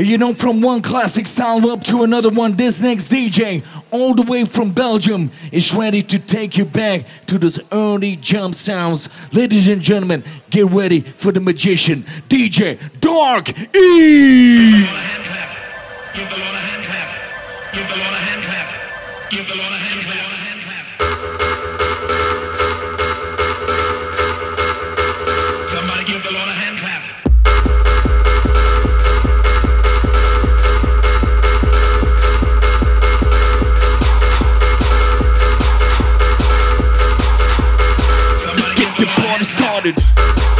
You know, from one classic style up to another one, this next DJ, all the way from Belgium, is ready to take you back to those early jump sounds. Ladies and gentlemen, get ready for the magician, DJ Dark E. started.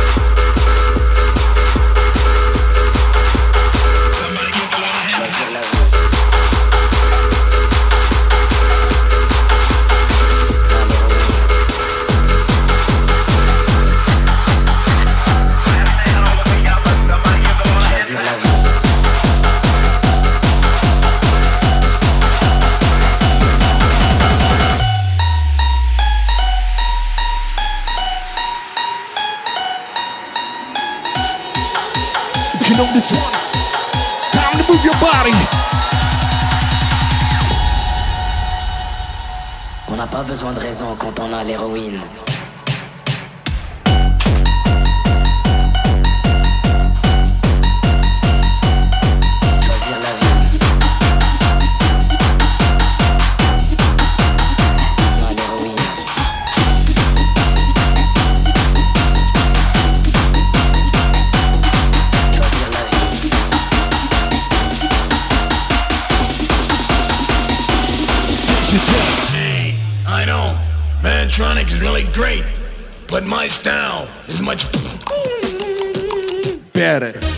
Pas besoin de raison quand on a l'héroïne. Mantronic is really great, but my style is much Better. better.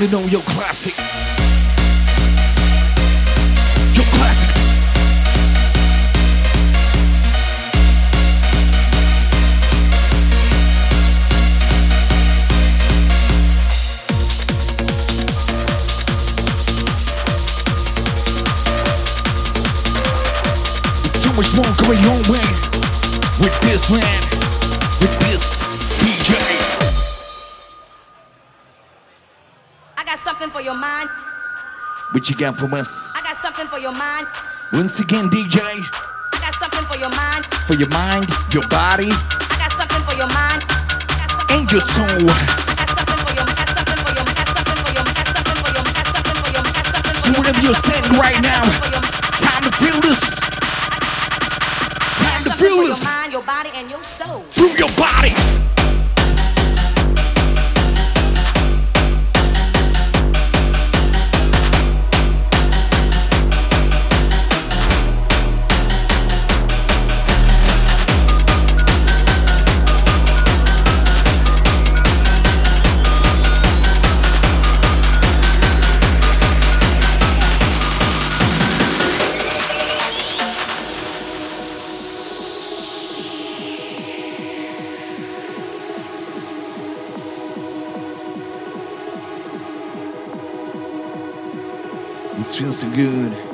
To know your classics. Your classics. There's so much more coming your way with this man, What you got from us? I got something for your mind. Once again, DJ, I got something for your mind. for your mind, your body, I got something for your mind. I got something and your soul. So whatever you're saying right now, time to feel this. Time to feel this your mind, your body, and your soul. through your body. This feels so good.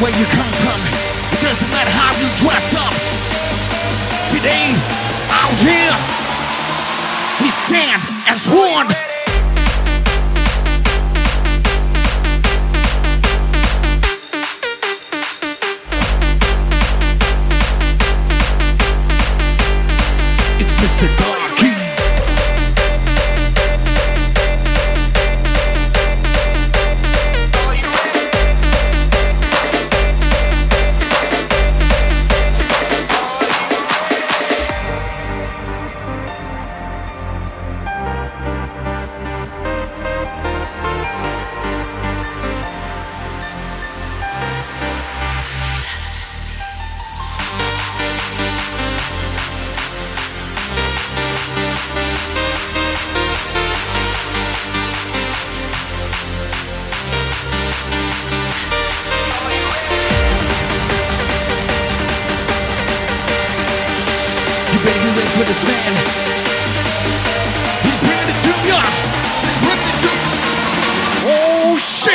Doesn't you come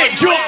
Oh shit,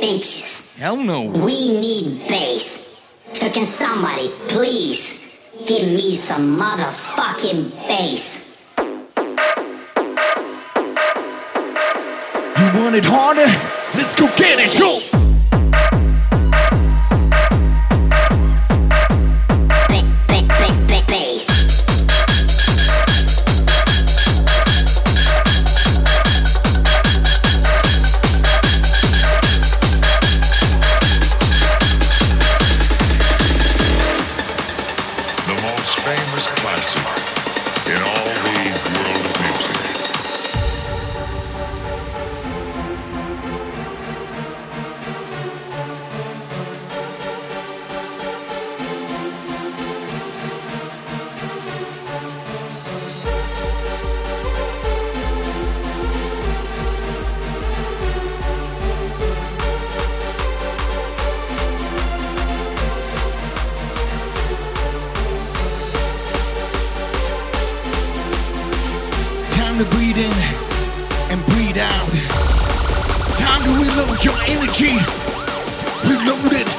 bitches. Hell no. We need bass. So can somebody please give me some motherfucking bass? You want it harder? Let's go get it, yo! To breathe in and breathe out. Time to reload your energy. Reload it.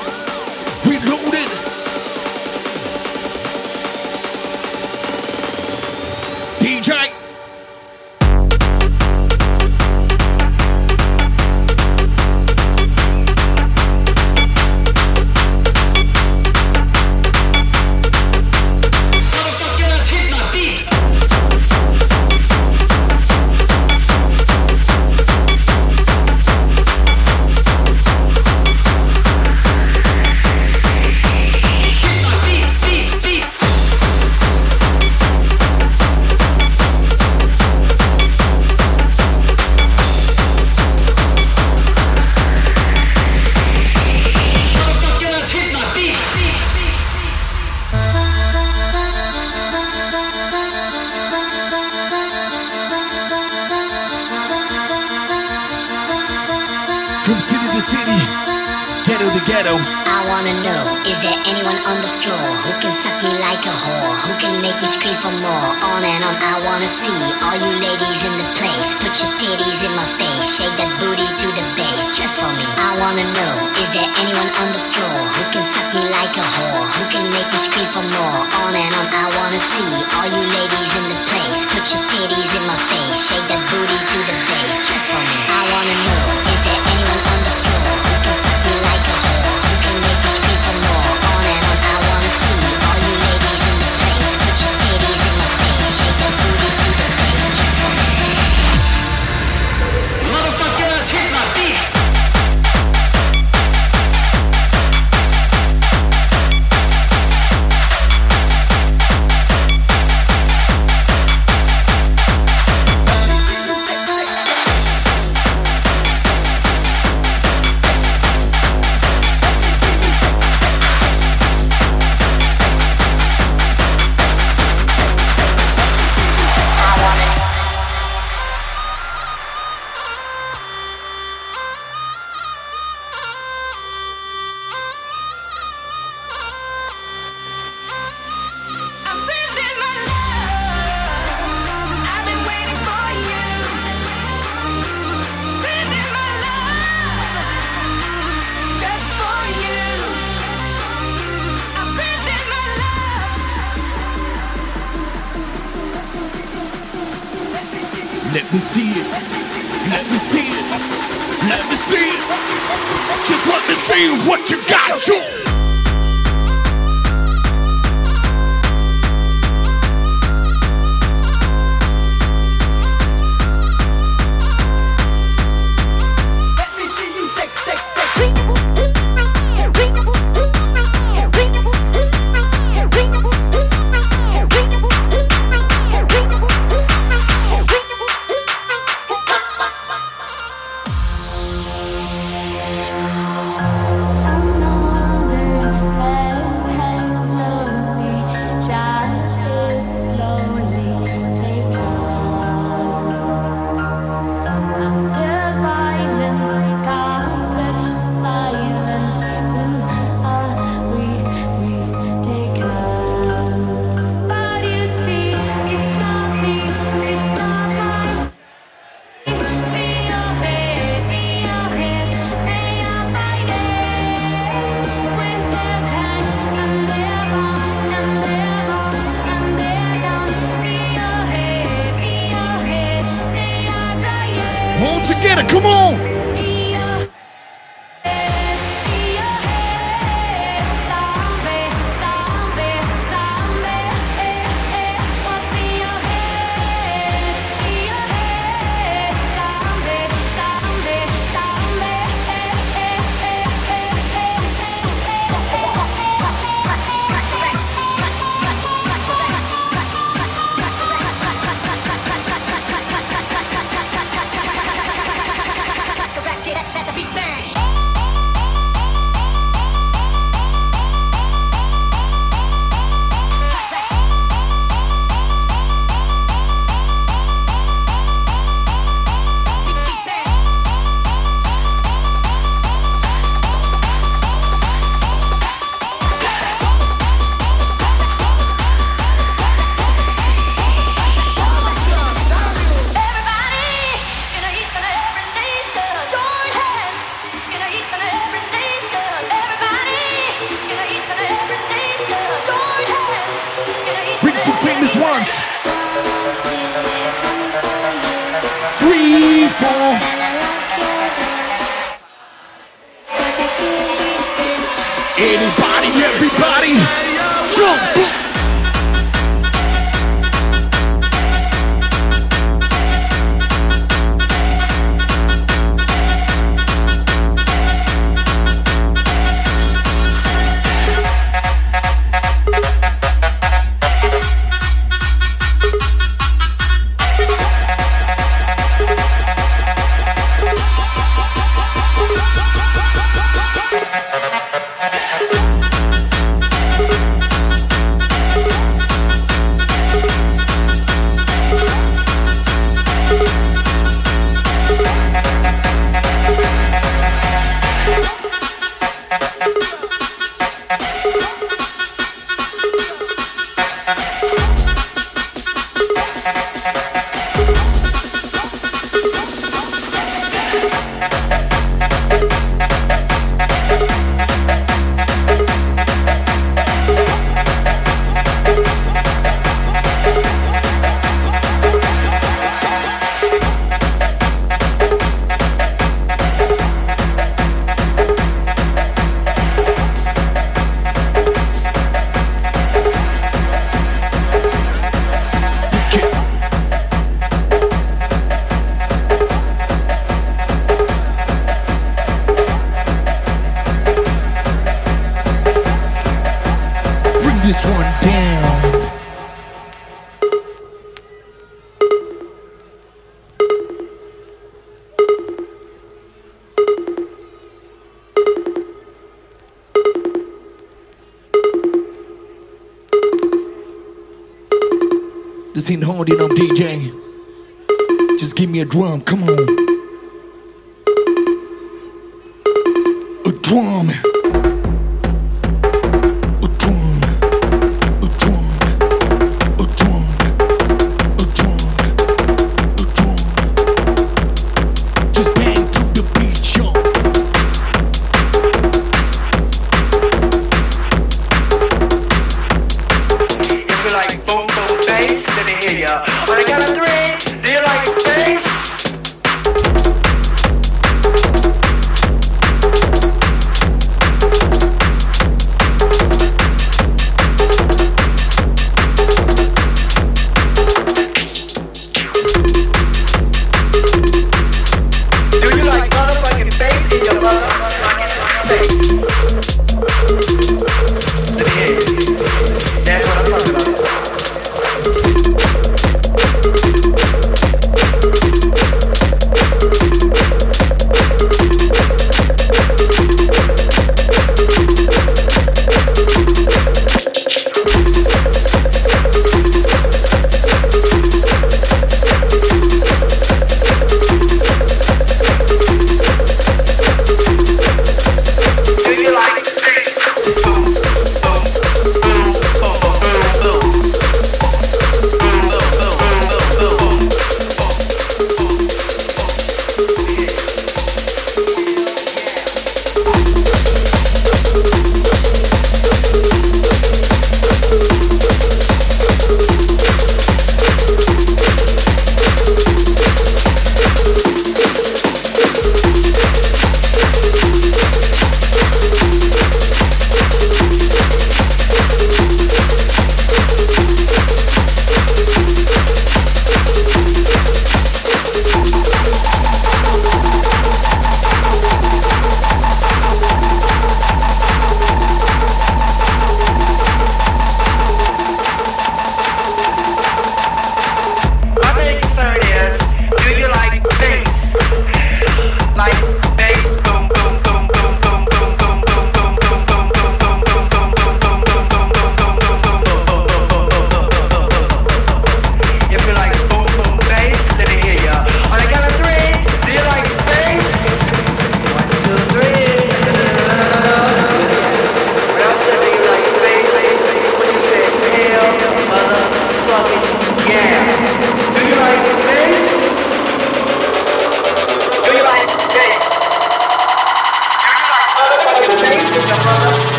woman.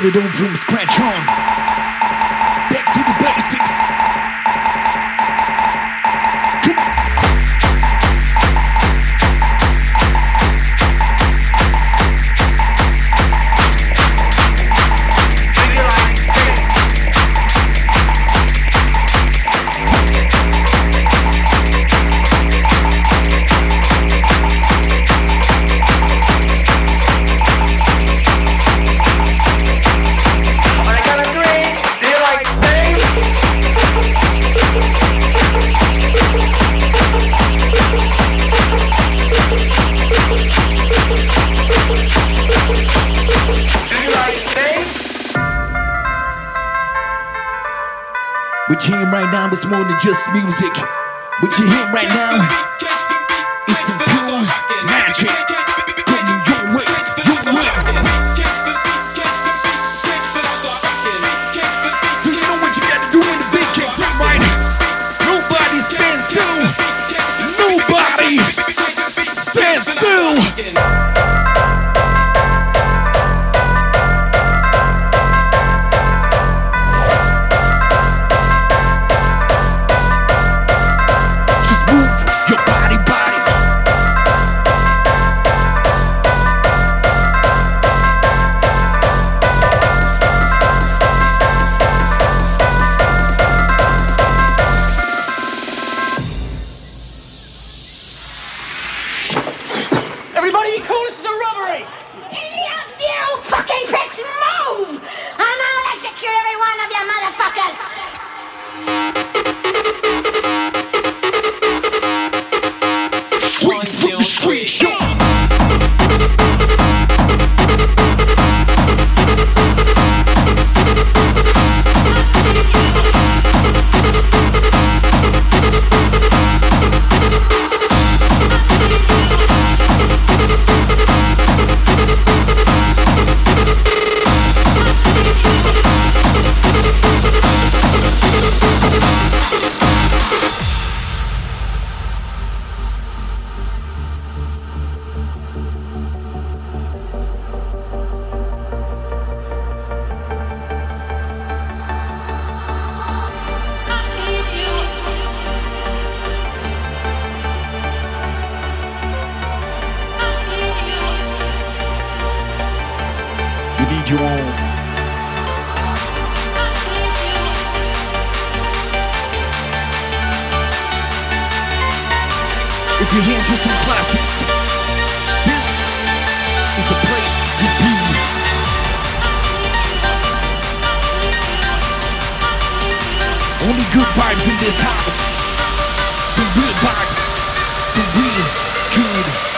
for Don't Film What you hearing right now is more than just music. What you hearing right now is some pure magic. Dion. If you're here for some classics, this is the place to be. Only good vibes in this house. Some good vibes. Some real good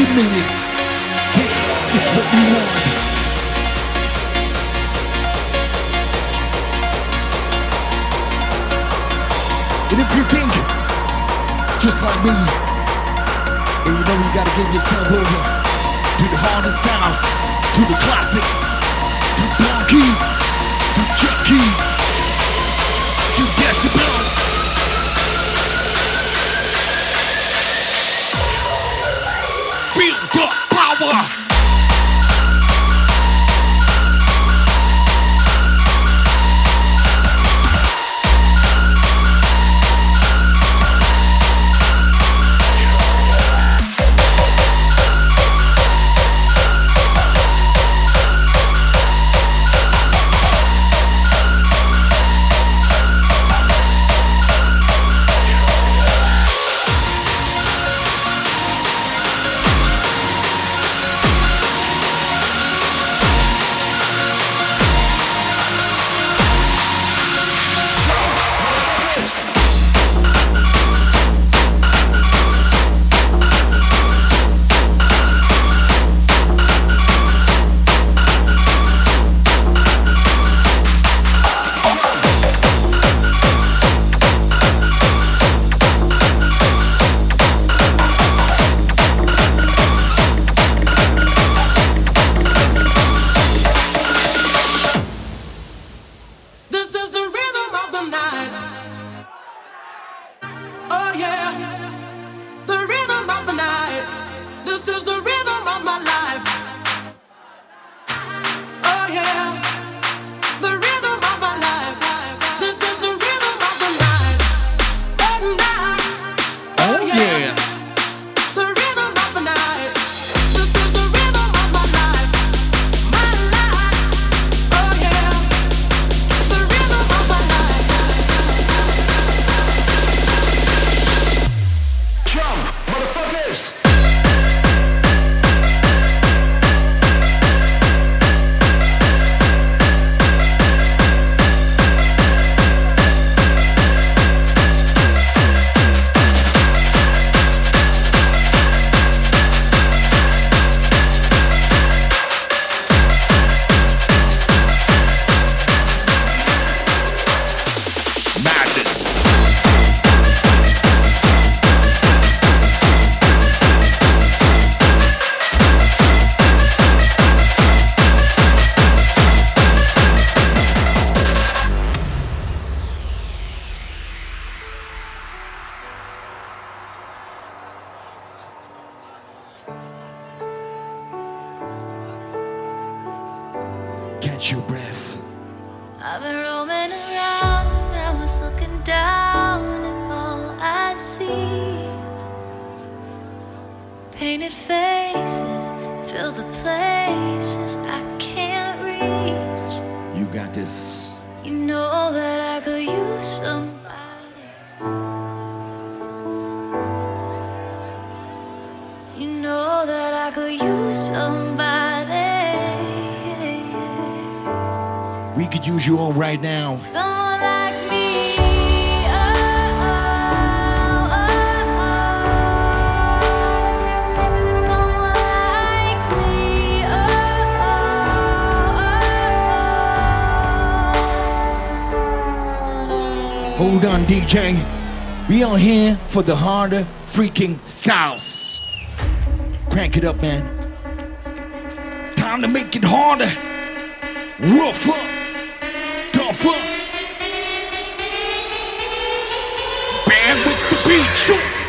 every. This is what you want. And if you think, just like me, then you know you gotta give yourself over to the hardest sounds, to the classics, to Blonky, to Jackie. fuck. right now. Hold on, DJ. We are here for the harder freaking styles. Crank it up, man. Time to make it harder. Rough up y'all? Band with the beat, shoot.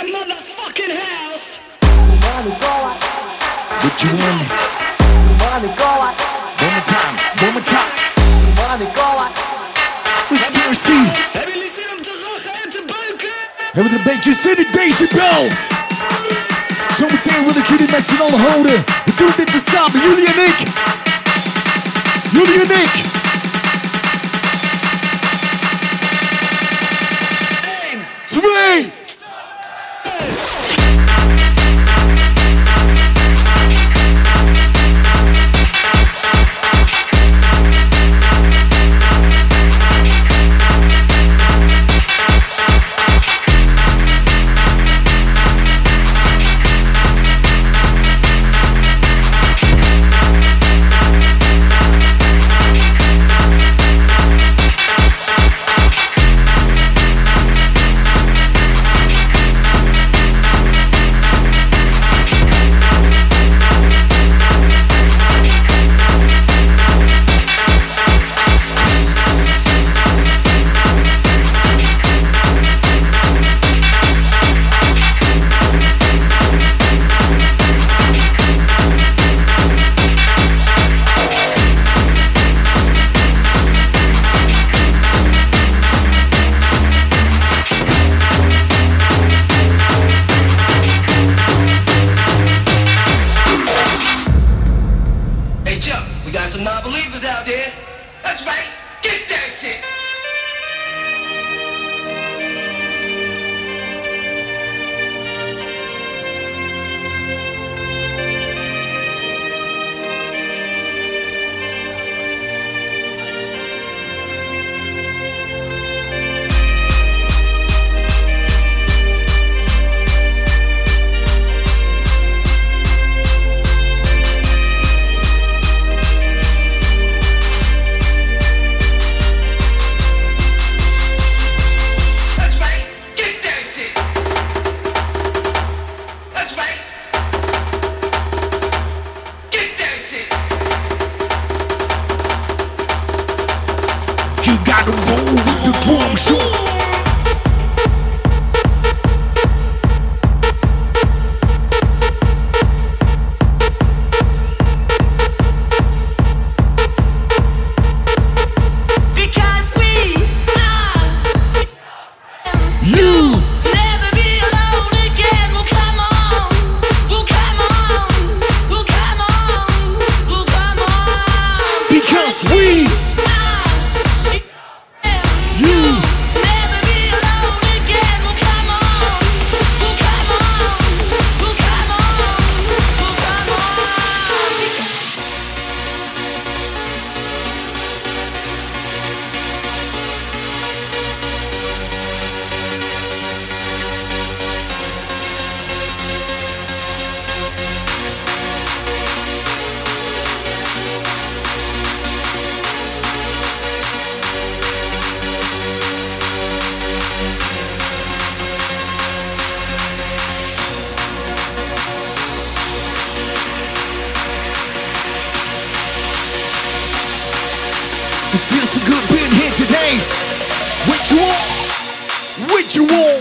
that motherfucking house. What you want? One more time, one more time. It's thirsty. Hebben jullie zin om te lachen en te beuken? We er een beetje zin in Decibel? Zometeen wil the jullie met z'n allen houden. We doen dit samen, jullie en What you want?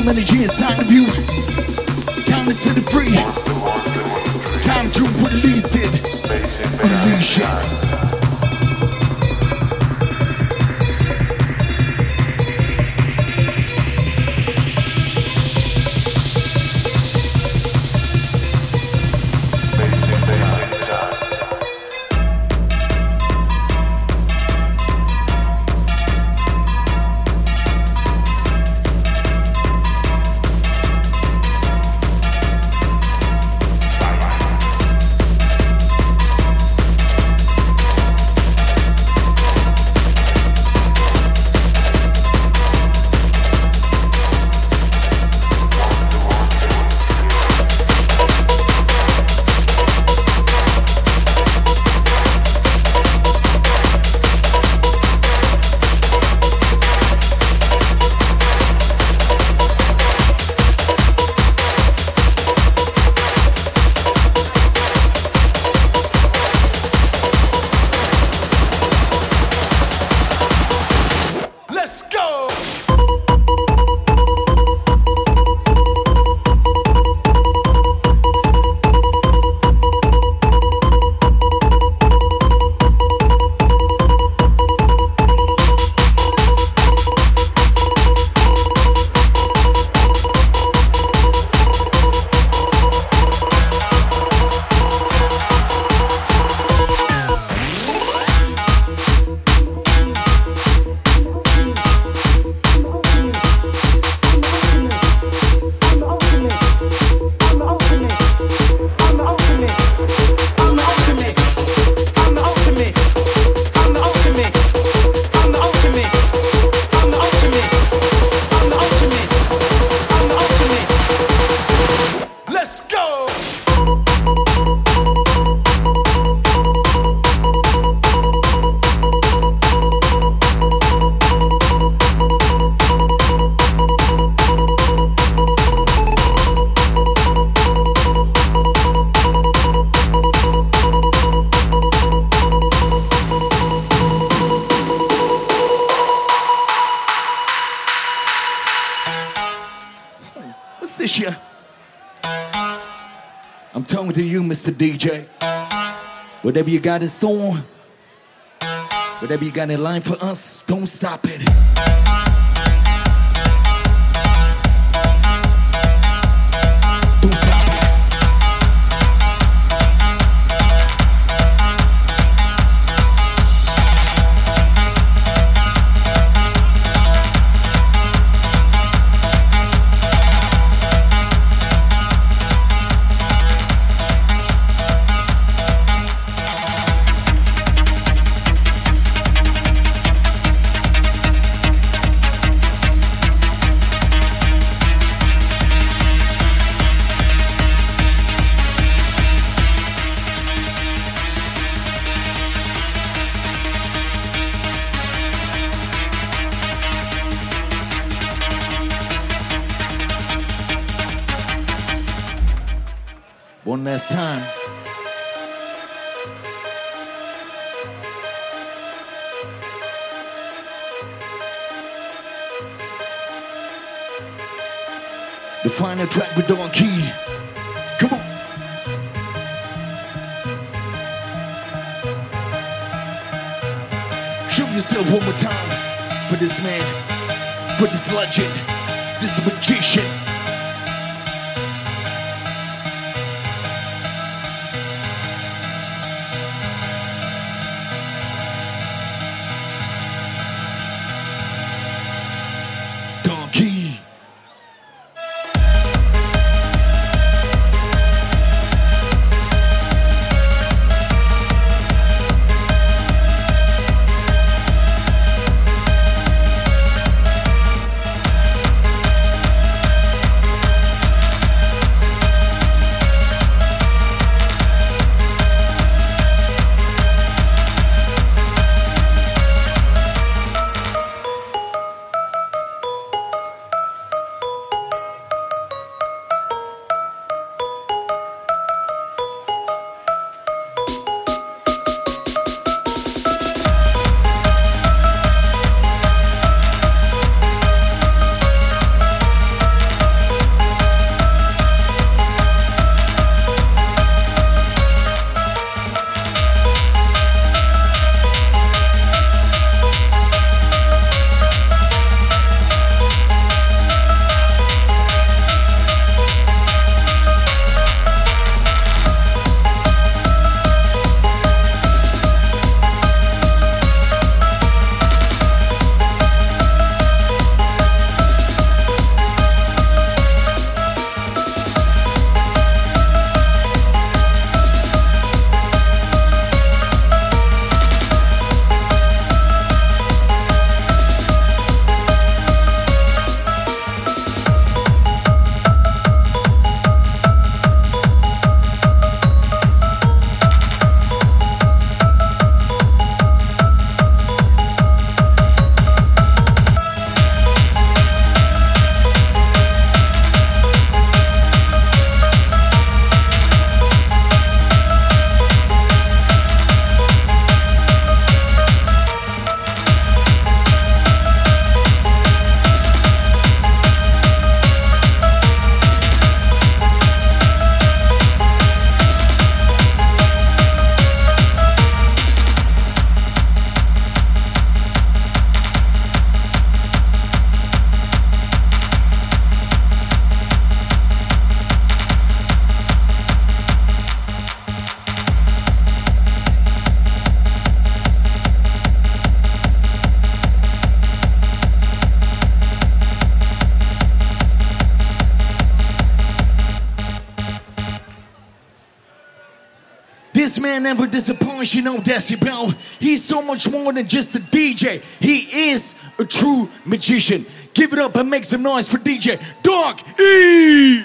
some energy inside of you. Time to set it free. Time to release it. Release it. Whatever you got in store, whatever you got in line for us, don't stop it. One last time. The final track with Don Key. Come on. Show yourself one more time for this man, for this legend, this magician. Man never disappoints, you know, Decibel. He's so much more than just a DJ. He is a true magician. Give it up and make some noise for DJ Dog E.